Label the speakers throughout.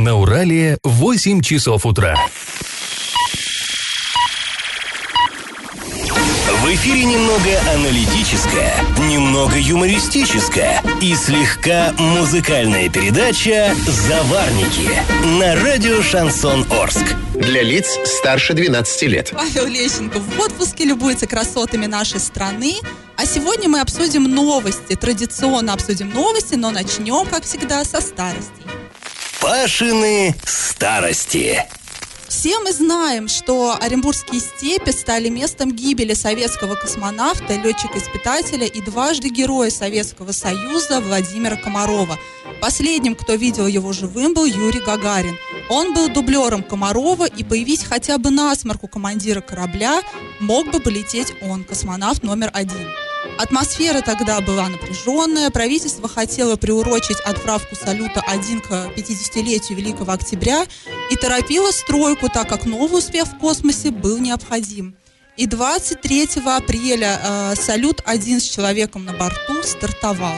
Speaker 1: На Урале 8 часов утра.
Speaker 2: В эфире немного аналитическая, немного юмористическая и слегка музыкальная передача «Заварники» на радио «Шансон Орск».
Speaker 3: Для лиц старше 12 лет.
Speaker 4: Павел Лещенко в отпуске любуется красотами нашей страны. А сегодня мы обсудим новости. Традиционно обсудим новости, но начнем, как всегда, со старостей.
Speaker 2: Пашины старости.
Speaker 4: Все мы знаем, что Оренбургские степи стали местом гибели советского космонавта, летчика-испытателя и дважды героя Советского Союза Владимира Комарова. Последним, кто видел его живым, был Юрий Гагарин. Он был дублером Комарова, и появить хотя бы насморк у командира корабля мог бы полететь он, космонавт номер один. Атмосфера тогда была напряженная, правительство хотело приурочить отправку салюта-1 к 50-летию Великого Октября и торопило стройку, так как новый успех в космосе был необходим. И 23 апреля э, салют-1 с человеком на борту стартовал.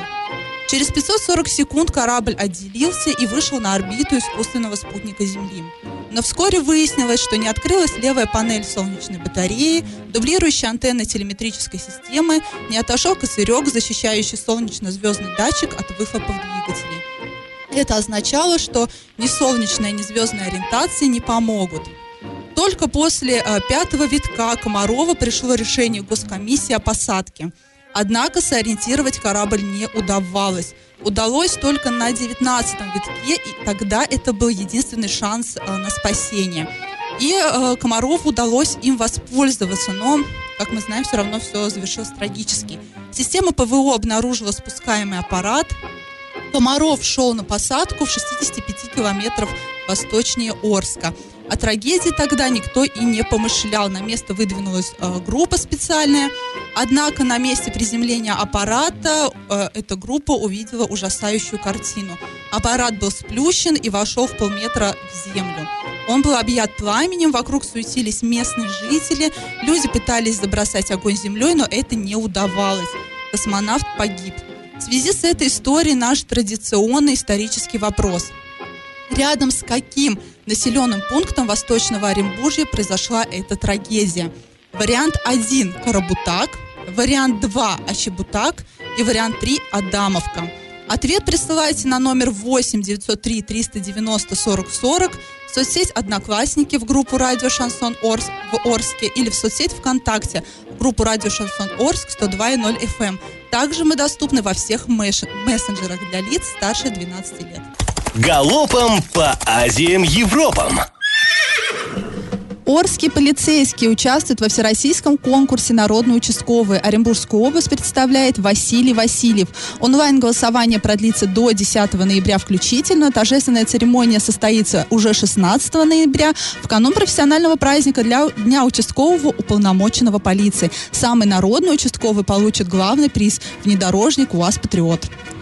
Speaker 4: Через 540 секунд корабль отделился и вышел на орбиту искусственного спутника Земли. Но вскоре выяснилось, что не открылась левая панель солнечной батареи, дублирующая антенна телеметрической системы, не отошел косырек, защищающий солнечно-звездный датчик от выхлопов двигателей. Это означало, что ни солнечная, ни звездная ориентации не помогут. Только после э, пятого витка Комарова пришло решение госкомиссии о посадке – Однако сориентировать корабль не удавалось. Удалось только на 19-м витке, и тогда это был единственный шанс э, на спасение. И э, Комарову удалось им воспользоваться, но, как мы знаем, все равно все завершилось трагически. Система ПВО обнаружила спускаемый аппарат. Комаров шел на посадку в 65 километров восточнее Орска. О трагедии тогда никто и не помышлял. На место выдвинулась э, группа специальная. Однако на месте приземления аппарата э, эта группа увидела ужасающую картину. Аппарат был сплющен и вошел в полметра в землю. Он был объят пламенем, вокруг суетились местные жители, люди пытались забросать огонь землей, но это не удавалось. Космонавт погиб. В связи с этой историей наш традиционный исторический вопрос – рядом с каким населенным пунктом Восточного Оренбуржья произошла эта трагедия. Вариант 1 – Карабутак, вариант 2 – Ощебутак и вариант 3 – Адамовка. Ответ присылайте на номер 8 903 390 40 40 в соцсеть «Одноклассники» в группу «Радио Шансон Орск» в Орске или в соцсеть ВКонтакте в группу «Радио Шансон Орск» 102.0 FM. Эм. Также мы доступны во всех мессенджерах для лиц старше 12 лет.
Speaker 2: Галопом по Азиям Европам!
Speaker 4: Орские полицейские участвуют во всероссийском конкурсе «Народный участковый». Оренбургскую область представляет Василий Васильев. Онлайн-голосование продлится до 10 ноября включительно. Торжественная церемония состоится уже 16 ноября в канун профессионального праздника для Дня участкового уполномоченного полиции. Самый народный участковый получит главный приз – внедорожник УАЗ «Патриот».
Speaker 5: А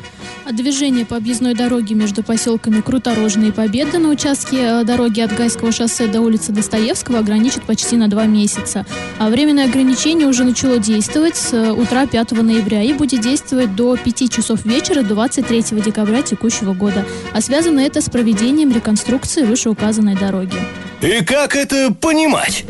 Speaker 5: движение по объездной дороге между поселками Круторожная и Победа на участке э, дороги от Гайского шоссе до улицы Достоевского ограничит почти на два месяца. А временное ограничение уже начало действовать с э, утра 5 ноября и будет действовать до 5 часов вечера 23 декабря текущего года. А связано это с проведением реконструкции вышеуказанной дороги.
Speaker 2: И как это понимать?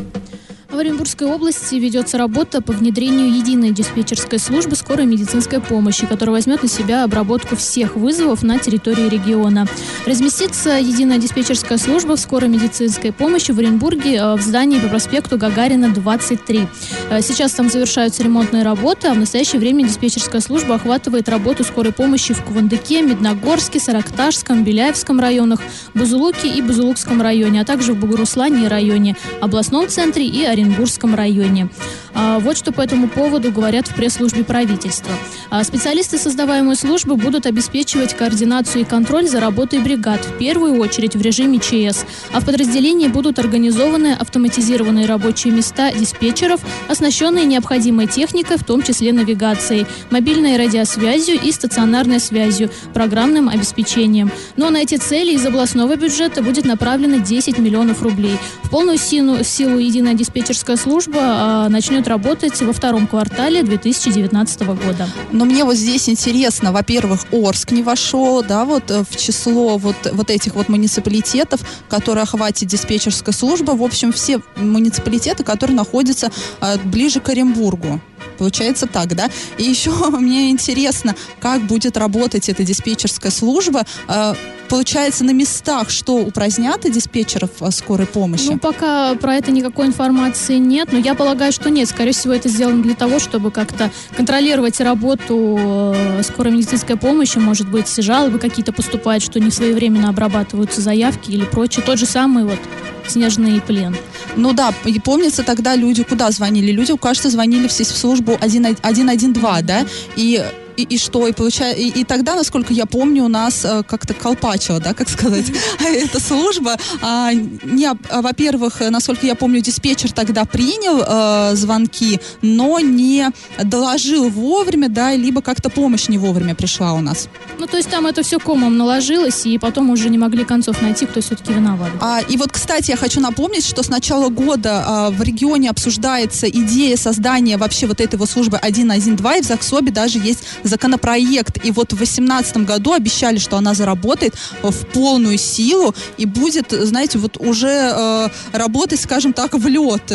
Speaker 5: В Оренбургской области ведется работа по внедрению единой диспетчерской службы скорой медицинской помощи, которая возьмет на себя обработку всех вызовов на территории региона. Разместится единая диспетчерская служба скорой медицинской помощи в Оренбурге э, в здании по проспекту Гагарина 23. Э, сейчас там завершаются ремонтные работы, а в настоящее время диспетчерская служба охватывает работу скорой помощи в Кувандыке, Медногорске, Саракташском, Беляевском районах, Бузулуке и Бузулукском районе, а также в Бугуруслане районе, областном центре и Оренбурге Оренбургском районе. А, вот что по этому поводу говорят в пресс-службе правительства. А, специалисты создаваемой службы будут обеспечивать координацию и контроль за работой бригад, в первую очередь в режиме ЧС. А в подразделении будут организованы автоматизированные рабочие места диспетчеров, оснащенные необходимой техникой, в том числе навигацией, мобильной радиосвязью и стационарной связью, программным обеспечением. Но на эти цели из областного бюджета будет направлено 10 миллионов рублей. В полную силу, силу единая диспетчерская диспетчерская служба а, начнет работать во втором квартале 2019 года.
Speaker 4: Но мне вот здесь интересно, во-первых, Орск не вошел, да, вот э, в число вот, вот этих вот муниципалитетов, которые охватит диспетчерская служба. В общем, все муниципалитеты, которые находятся э, ближе к Оренбургу. Получается так, да? И еще мне интересно, как будет работать эта диспетчерская служба. Э, получается, на местах что, упразднят диспетчеров э, скорой помощи?
Speaker 5: Ну, пока про это никакой информации нет, но я полагаю, что нет. Скорее всего, это сделано для того, чтобы как-то контролировать работу э, скорой медицинской помощи. Может быть, жалобы какие-то поступают, что не своевременно обрабатываются заявки или прочее. Тот же самый вот снежный плен.
Speaker 4: Ну да, и помнится, тогда люди куда звонили? Люди, кажется, звонили в службу 112, да? И и, и что, и получая, и, и тогда, насколько я помню, у нас э, как-то колпачило, да, как сказать, эта служба. А, не, а, во-первых, насколько я помню, диспетчер тогда принял э, звонки, но не доложил вовремя, да, либо как-то помощь не вовремя пришла у нас.
Speaker 5: Ну, то есть там это все комом наложилось, и потом уже не могли концов найти, кто все-таки виноват.
Speaker 4: А, и вот, кстати, я хочу напомнить, что с начала года а, в регионе обсуждается идея создания вообще вот этой вот службы 112, и в ЗАГСОБе даже есть законопроект. И вот в 2018 году обещали, что она заработает в полную силу и будет, знаете, вот уже э, работать, скажем так, в лед.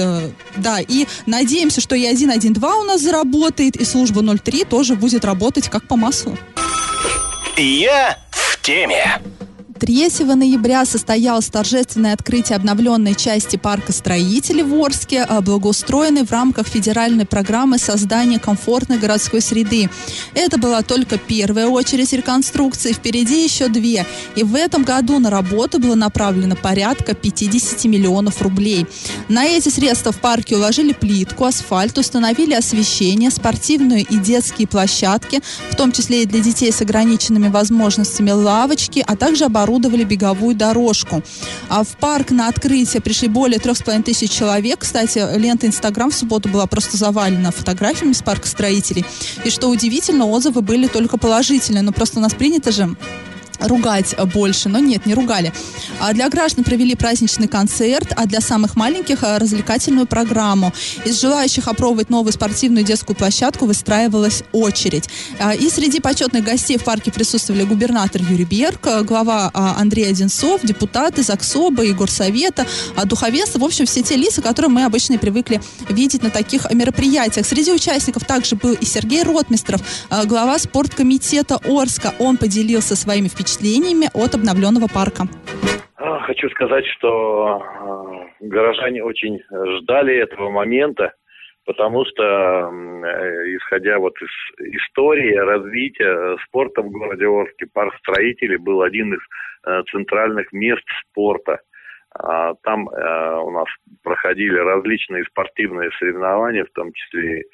Speaker 4: Да, и надеемся, что и 112 у нас заработает, и служба 03 тоже будет работать как по маслу.
Speaker 2: Я в теме.
Speaker 4: 3 ноября состоялось торжественное открытие обновленной части парка строителей в Орске, а, благоустроенной в рамках федеральной программы создания комфортной городской среды. Это была только первая очередь реконструкции, впереди еще две. И в этом году на работу было направлено порядка 50 миллионов рублей. На эти средства в парке уложили плитку, асфальт, установили освещение, спортивную и детские площадки, в том числе и для детей с ограниченными возможностями лавочки, а также оборудование оборудовали беговую дорожку. А в парк на открытие пришли более трех с половиной тысяч человек. Кстати, лента Инстаграм в субботу была просто завалена фотографиями с парка строителей. И что удивительно, отзывы были только положительные. Но просто у нас принято же ругать больше, но нет, не ругали. А для граждан провели праздничный концерт, а для самых маленьких а, развлекательную программу. Из желающих опробовать новую спортивную детскую площадку выстраивалась очередь. А, и среди почетных гостей в парке присутствовали губернатор Юрий Берг, глава а, Андрей Одинцов, депутаты ЗАГСОБа, Егор Совета, духовенство, в общем, все те лица, которые мы обычно и привыкли видеть на таких мероприятиях. Среди участников также был и Сергей Ротмистров, глава спорткомитета Орска. Он поделился своими впечатлениями впечатлениями от обновленного парка?
Speaker 6: А, хочу сказать, что а, горожане очень ждали этого момента, потому что, э, исходя вот из истории развития спорта в городе Орске, парк строителей был один из э, центральных мест спорта. А, там э, у нас проходили различные спортивные соревнования, в том числе Э,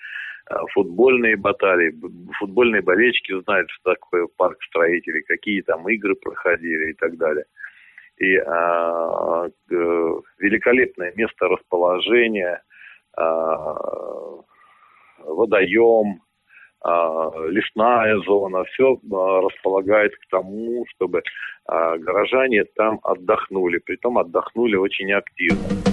Speaker 6: футбольные баталии, футбольные болельщики знают, что такое парк строителей, какие там игры проходили и так далее. И а, э, великолепное место расположения, а, водоем, а, лесная зона, все а, располагает к тому, чтобы а, горожане там отдохнули, притом отдохнули очень активно.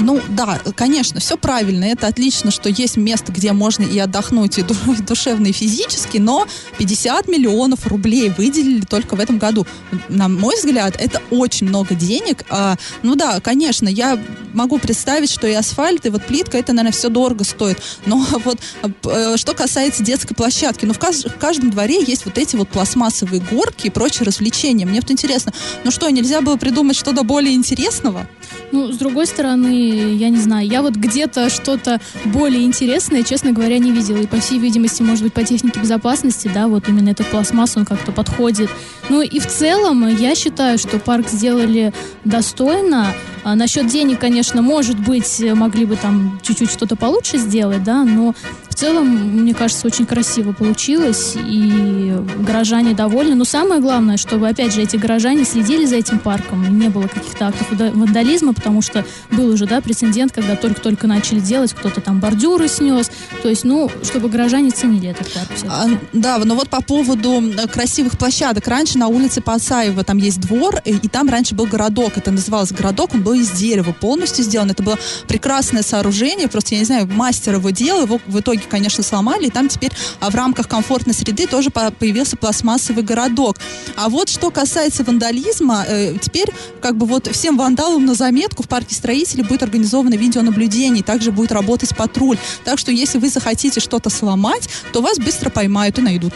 Speaker 4: Ну да, конечно, все правильно. Это отлично, что есть место, где можно и отдохнуть и душевно, и физически, но 50 миллионов рублей выделили только в этом году. На мой взгляд, это очень много денег. А, ну да, конечно, я могу представить, что и асфальт, и вот плитка, это, наверное, все дорого стоит. Но вот э, что касается детской площадки, ну в, кажд- в каждом дворе есть вот эти вот пластмассовые горки и прочие развлечения. Мне вот интересно, ну что, нельзя было придумать что-то более интересного?
Speaker 5: Ну, с другой стороны, я не знаю, я вот где-то что-то более интересное, честно говоря, не видела. И, по всей видимости, может быть, по технике безопасности, да, вот именно этот пластмасс, он как-то подходит. Ну и в целом, я считаю, что парк сделали достойно. А насчет денег, конечно, может быть, могли бы там чуть-чуть что-то получше сделать, да, но целом, мне кажется, очень красиво получилось, и горожане довольны. Но самое главное, чтобы, опять же, эти горожане следили за этим парком, и не было каких-то актов вандализма, потому что был уже, да, прецедент, когда только-только начали делать, кто-то там бордюры снес. То есть, ну, чтобы горожане ценили этот парк.
Speaker 4: А, да, но вот по поводу красивых площадок. Раньше на улице Пасаева там есть двор, и, и там раньше был городок. Это называлось городок, он был из дерева полностью сделан. Это было прекрасное сооружение, просто, я не знаю, мастер его делал, его в итоге, конечно, сломали, и там теперь а, в рамках комфортной среды тоже появился пластмассовый городок. А вот что касается вандализма, э, теперь как бы вот всем вандалам на заметку в парке строителей будет организовано видеонаблюдение, также будет работать патруль. Так что если вы захотите что-то сломать, то вас быстро поймают и найдут.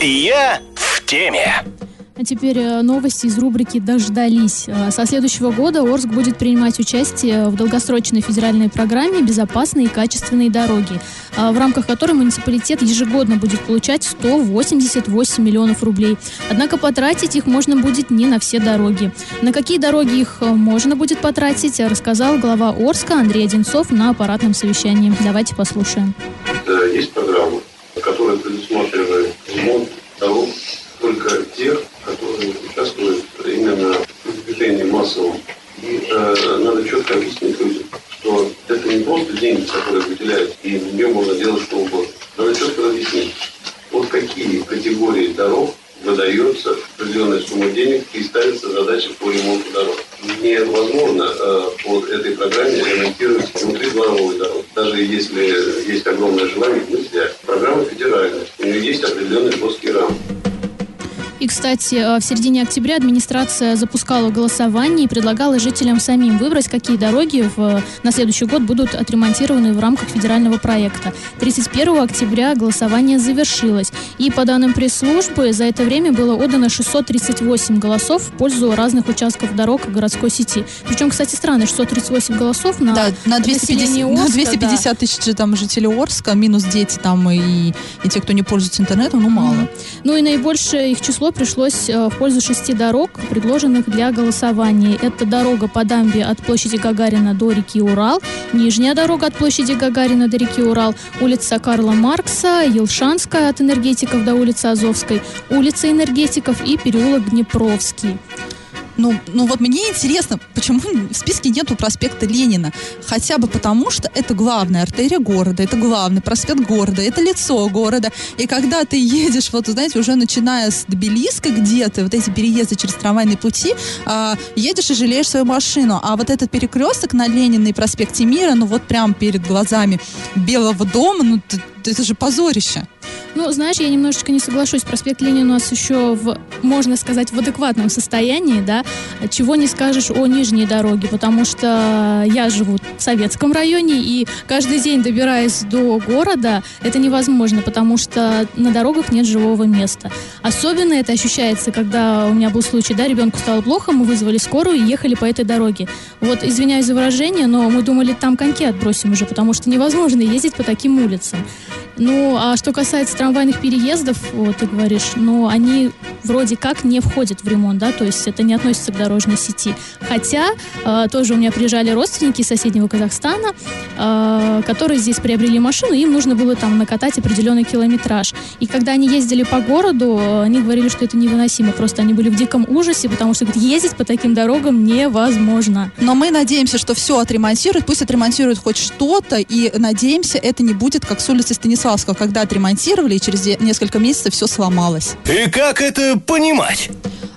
Speaker 2: Я в теме.
Speaker 5: А теперь э, новости из рубрики «Дождались». Э, со следующего года Орск будет принимать участие в долгосрочной федеральной программе «Безопасные и качественные дороги», э, в рамках которой муниципалитет ежегодно будет получать 188 миллионов рублей. Однако потратить их можно будет не на все дороги. На какие дороги их можно будет потратить, рассказал глава Орска Андрей Одинцов на аппаратном совещании. Давайте послушаем.
Speaker 7: Есть программа, которая предусматривает ремонт дорог только тех, которые участвуют именно в движении массовом. И э, надо четко объяснить людям, что это деньги, которые выделяют, и в нее можно делать что угодно. Надо четко объяснить, вот какие категории дорог выдается определенная сумма денег и ставится задача по ремонту дорог. Невозможно э, по этой программе ремонтировать внутри дворовой дороги. Даже если есть огромное желание, нельзя. Программа федеральная, у нее есть определенные жесткие рамки.
Speaker 5: И, кстати, э, в середине октября администрация запускала голосование и предлагала жителям самим выбрать, какие дороги в, на следующий год будут отремонтированы в рамках федерального проекта. 31 октября голосование завершилось. И по данным пресс-службы, за это время было отдано 638 голосов в пользу разных участков дорог городской сети. Причем, кстати, странно, 638 голосов на,
Speaker 4: да, на 250, Орска, на 250 да. тысяч там, жителей Орска, минус дети там и, и те, кто не пользуется интернетом, ну мало.
Speaker 5: Ну и наибольшее их число пришлось э, в пользу шести дорог, предложенных для голосования. Это дорога по дамбе от площади Гагарина до реки Урал, нижняя дорога от площади Гагарина до реки Урал, улица Карла Маркса, Елшанская от энергетиков до улицы Азовской, улица энергетиков и переулок Днепровский.
Speaker 4: Ну, ну вот мне интересно, почему в списке нету проспекта Ленина? Хотя бы потому, что это главная артерия города, это главный проспект города, это лицо города. И когда ты едешь, вот, знаете, уже начиная с Тбилиска где-то, вот эти переезды через трамвайные пути, э, едешь и жалеешь свою машину. А вот этот перекресток на Ленина и проспекте Мира, ну вот прям перед глазами Белого дома, ну это же позорище.
Speaker 5: Ну, знаешь, я немножечко не соглашусь. Проспект Ленина у нас еще, в, можно сказать, в адекватном состоянии, да, чего не скажешь о нижней дороге, потому что я живу в советском районе, и каждый день, добираясь до города, это невозможно, потому что на дорогах нет живого места. Особенно это ощущается, когда у меня был случай, да, ребенку стало плохо, мы вызвали скорую и ехали по этой дороге. Вот, извиняюсь за выражение, но мы думали, там коньки отбросим уже, потому что невозможно ездить по таким улицам. Ну, а что касается трамвайных переездов, вот ты говоришь, ну, они вроде как не входят в ремонт, да, то есть это не относится к дорожной сети. Хотя э, тоже у меня приезжали родственники из соседнего Казахстана, э, которые здесь приобрели машину, им нужно было там накатать определенный километраж. И когда они ездили по городу, они говорили, что это невыносимо, просто они были в диком ужасе, потому что говорит, ездить по таким дорогам невозможно.
Speaker 4: Но мы надеемся, что все отремонтируют, пусть отремонтируют хоть что-то, и надеемся, это не будет как с улицы Станислава Станиславского, когда отремонтировали, и через несколько месяцев все сломалось.
Speaker 2: И как это понимать?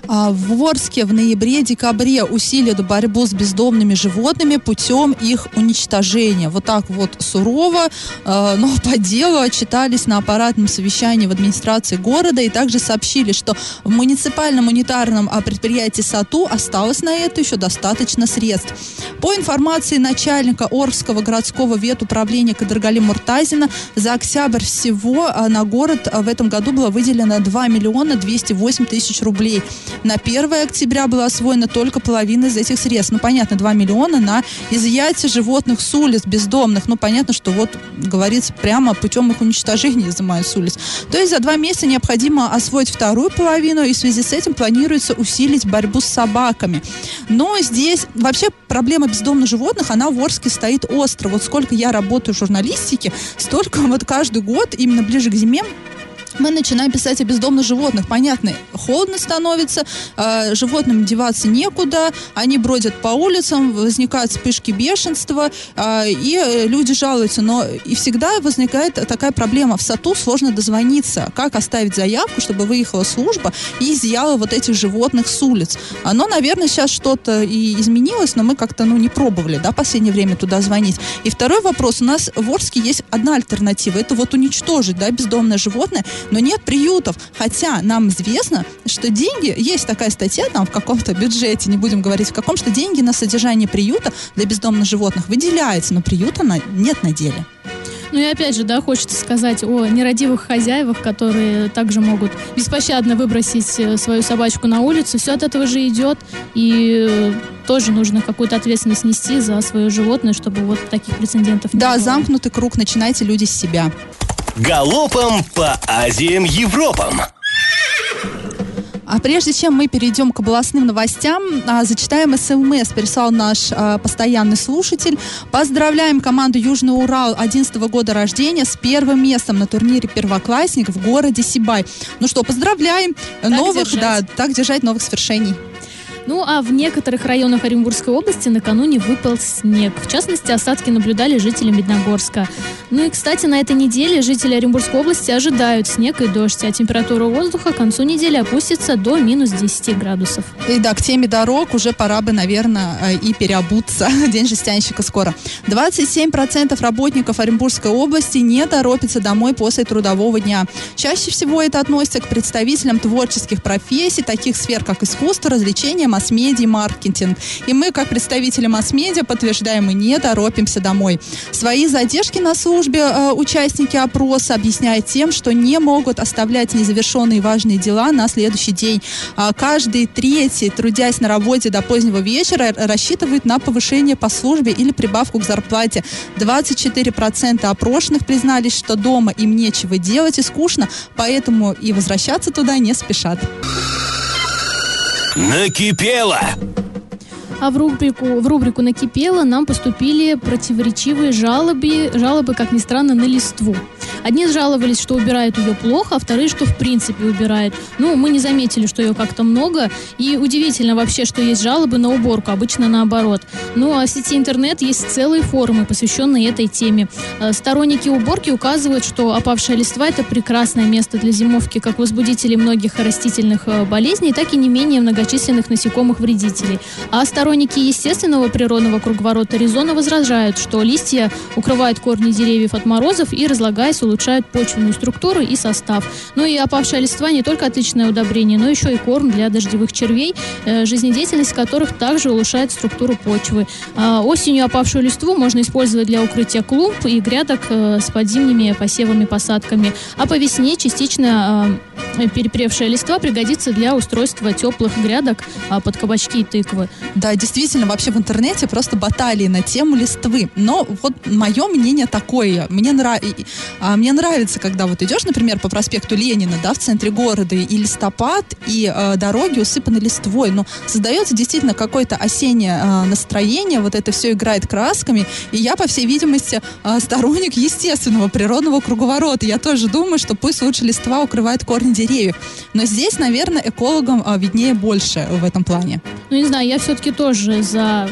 Speaker 4: А, в Орске в ноябре-декабре усилят борьбу с бездомными животными путем их уничтожения. Вот так вот сурово, а, но по делу отчитались на аппаратном совещании в администрации города и также сообщили, что в муниципальном унитарном а, предприятии САТУ осталось на это еще достаточно средств. По информации начальника Орского городского ветуправления Кадргали Муртазина, за октябрь всего на город в этом году было выделено 2 миллиона 208 тысяч рублей. На 1 октября была освоена только половина из этих средств. Ну, понятно, 2 миллиона на изъятие животных с улиц, бездомных. Ну, понятно, что вот, говорится, прямо путем их уничтожения изымают с улиц. То есть за два месяца необходимо освоить вторую половину, и в связи с этим планируется усилить борьбу с собаками. Но здесь вообще проблема бездомных животных, она в Орске стоит остро. Вот сколько я работаю в журналистике, столько вот каждый год, именно ближе к зиме, мы начинаем писать о бездомных животных. Понятно, холодно становится, э, животным деваться некуда, они бродят по улицам, возникают вспышки бешенства, э, и люди жалуются. Но и всегда возникает такая проблема. В САТУ сложно дозвониться. Как оставить заявку, чтобы выехала служба и изъяла вот этих животных с улиц? Оно, наверное, сейчас что-то и изменилось, но мы как-то ну, не пробовали да, в последнее время туда звонить. И второй вопрос. У нас в Орске есть одна альтернатива. Это вот уничтожить да, бездомное животное, но нет приютов. Хотя нам известно, что деньги, есть такая статья там в каком-то бюджете, не будем говорить в каком, что деньги на содержание приюта для бездомных животных выделяются, но приюта на, нет на деле.
Speaker 5: Ну и опять же, да, хочется сказать о нерадивых хозяевах, которые также могут беспощадно выбросить э, свою собачку на улицу. Все от этого же идет, и э, тоже нужно какую-то ответственность нести за свое животное, чтобы вот таких прецедентов не
Speaker 4: Да,
Speaker 5: было.
Speaker 4: замкнутый круг, начинайте люди с себя.
Speaker 2: Галопом по Азиям Европам.
Speaker 4: А прежде чем мы перейдем к областным новостям, а, зачитаем СМС, прислал наш а, постоянный слушатель. Поздравляем команду Южный Урал 11 года рождения с первым местом на турнире первоклассник в городе Сибай. Ну что, поздравляем новых,
Speaker 5: держать.
Speaker 4: да, так держать новых свершений.
Speaker 5: Ну а в некоторых районах Оренбургской области накануне выпал снег. В частности, осадки наблюдали жители Медногорска. Ну и, кстати, на этой неделе жители Оренбургской области ожидают снег и дождь, а температура воздуха к концу недели опустится до минус 10 градусов.
Speaker 4: И да, к теме дорог уже пора бы, наверное, э, и переобуться. День жестянщика скоро. 27% работников Оренбургской области не торопятся домой после трудового дня. Чаще всего это относится к представителям творческих профессий, таких сфер, как искусство, развлечения, масс-медиа, маркетинг. И мы, как представители масс-медиа, подтверждаем, мы не торопимся домой. Свои задержки на службе э, участники опроса объясняют тем, что не могут оставлять незавершенные важные дела на следующий день. А каждый третий, трудясь на работе до позднего вечера, рассчитывает на повышение по службе или прибавку к зарплате. 24% опрошенных признались, что дома им нечего делать и скучно, поэтому и возвращаться туда не спешат.
Speaker 2: Накипело!
Speaker 5: А в рубрику, в рубрику «Накипело» нам поступили противоречивые жалобы, жалобы, как ни странно, на листву. Одни жаловались, что убирают ее плохо, а вторые, что в принципе убирают. Ну, мы не заметили, что ее как-то много. И удивительно вообще, что есть жалобы на уборку, обычно наоборот. Ну, а в сети интернет есть целые форумы, посвященные этой теме. Э, Сторонники уборки указывают, что опавшая листва – это прекрасное место для зимовки как возбудителей многих растительных э, болезней, так и не менее многочисленных насекомых-вредителей. А сторонники естественного природного круговорота резонно возражают, что листья укрывают корни деревьев от морозов и, разлагаясь, улучшают почвенную структуру и состав. Ну и опавшая листва не только отличное удобрение, но еще и корм для дождевых червей, э, жизнедеятельность которых также улучшает структуру почвы. А Осенью опавшую листву можно использовать для укрытия клумб и грядок э, с подзимними посевами, посадками. А по весне частично э, перепревшая листва пригодится для устройства теплых грядок а, под кабачки и тыквы.
Speaker 4: Да, действительно, вообще в интернете просто баталии на тему листвы. Но вот мое мнение такое. Мне, нрав... а, мне нравится, когда вот идешь, например, по проспекту Ленина, да, в центре города, и листопад, и э, дороги усыпаны листвой. Но создается действительно какое-то осеннее э, настроение, вот это все играет красками. И я, по всей видимости, э, сторонник естественного природного круговорота. Я тоже думаю, что пусть лучше листва укрывает корни деревьев. Но здесь, наверное, экологам э, виднее больше в этом плане.
Speaker 5: Ну, не знаю, я все-таки тоже за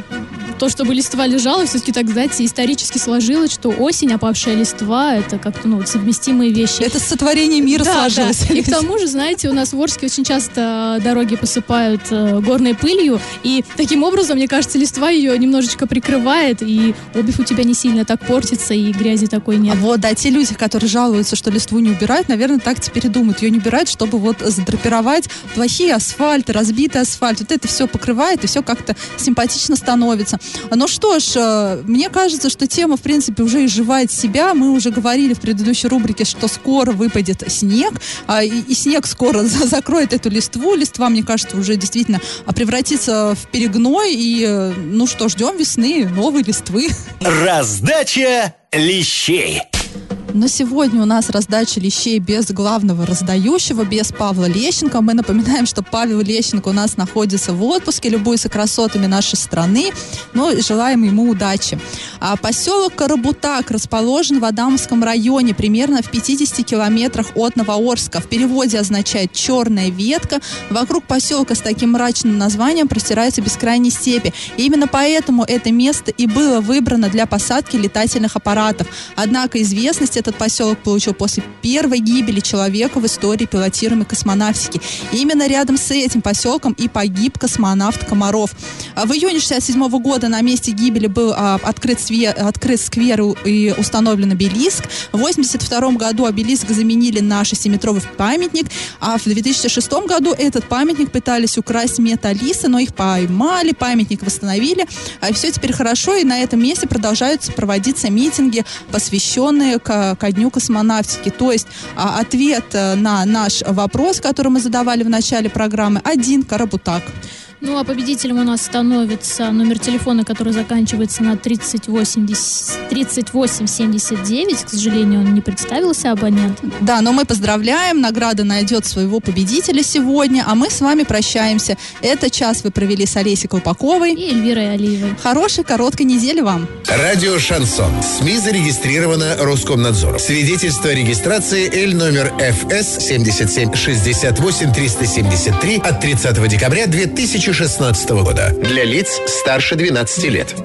Speaker 5: то, чтобы листва лежала, все-таки так, знаете, исторически сложилось, что осень, опавшая листва, это как-то, ну, совместимые вещи.
Speaker 4: Это сотворение мира
Speaker 5: Да,
Speaker 4: сложилось.
Speaker 5: да. И к тому же, знаете, у нас в Орске очень часто дороги посыпают э, горной пылью, и таким образом, мне кажется, листва ее немножечко прикрывает, и обувь у тебя не сильно так портится, и грязи такой
Speaker 4: А
Speaker 5: нет.
Speaker 4: вот, да, те люди, которые жалуются, что листву не убирают, наверное, так теперь и думают. Ее не убирают, чтобы вот задрапировать плохие асфальты, разбитый асфальт. Вот это все покрывает, и все как-то симпатично становится. Ну что ж, э, мне кажется, что тема, в принципе, уже изживает себя. Мы уже говорили в предыдущей рубрике, что скоро выпадет снег, а, и, снег скоро закроет эту листву. Листва, мне кажется, уже действительно а, превратится в перегной. И, э, ну что, ждем весны, новой листвы.
Speaker 2: Раздача лещей.
Speaker 4: Но сегодня у нас раздача лещей без главного раздающего, без Павла Лещенко. Мы напоминаем, что Павел Лещенко у нас находится в отпуске, любуется красотами нашей страны. Ну, желаем ему удачи. А поселок Карабутак расположен в Адамском районе, примерно в 50 километрах от Новоорска. В переводе означает «черная ветка». Вокруг поселка с таким мрачным названием простираются бескрайние степи. И именно поэтому это место и было выбрано для посадки летательных аппаратов. Однако известность этот поселок получил после первой гибели человека в истории пилотируемой космонавтики. Именно рядом с этим поселком и погиб космонавт Комаров. А В июне 67 года на месте гибели был а, открыт, све- открыт сквер и установлен обелиск. В 82 году обелиск заменили на шестиметровый памятник, а в 2006 году этот памятник пытались украсть металлисты, но их поймали, памятник восстановили, а все теперь хорошо, и на этом месте продолжаются проводиться митинги, посвященные к, ко дню космонавтики. То есть а, ответ э, на наш вопрос, который мы задавали в начале программы, один Карабутак.
Speaker 5: Ну, а победителем у нас становится номер телефона, который заканчивается на 38, 3879. К сожалению, он не представился, абонент.
Speaker 4: Да, но мы поздравляем, награда найдет своего победителя сегодня, а мы с вами прощаемся. Это час вы провели с Олесей Колпаковой.
Speaker 5: И Эльвирой Алиевой.
Speaker 4: Хорошей, короткой недели вам.
Speaker 3: Радио «Шансон». СМИ зарегистрировано Роскомнадзором. Свидетельство о регистрации Л номер ФС 77 68 373 от 30 декабря 2016 года. Для лиц старше 12 лет.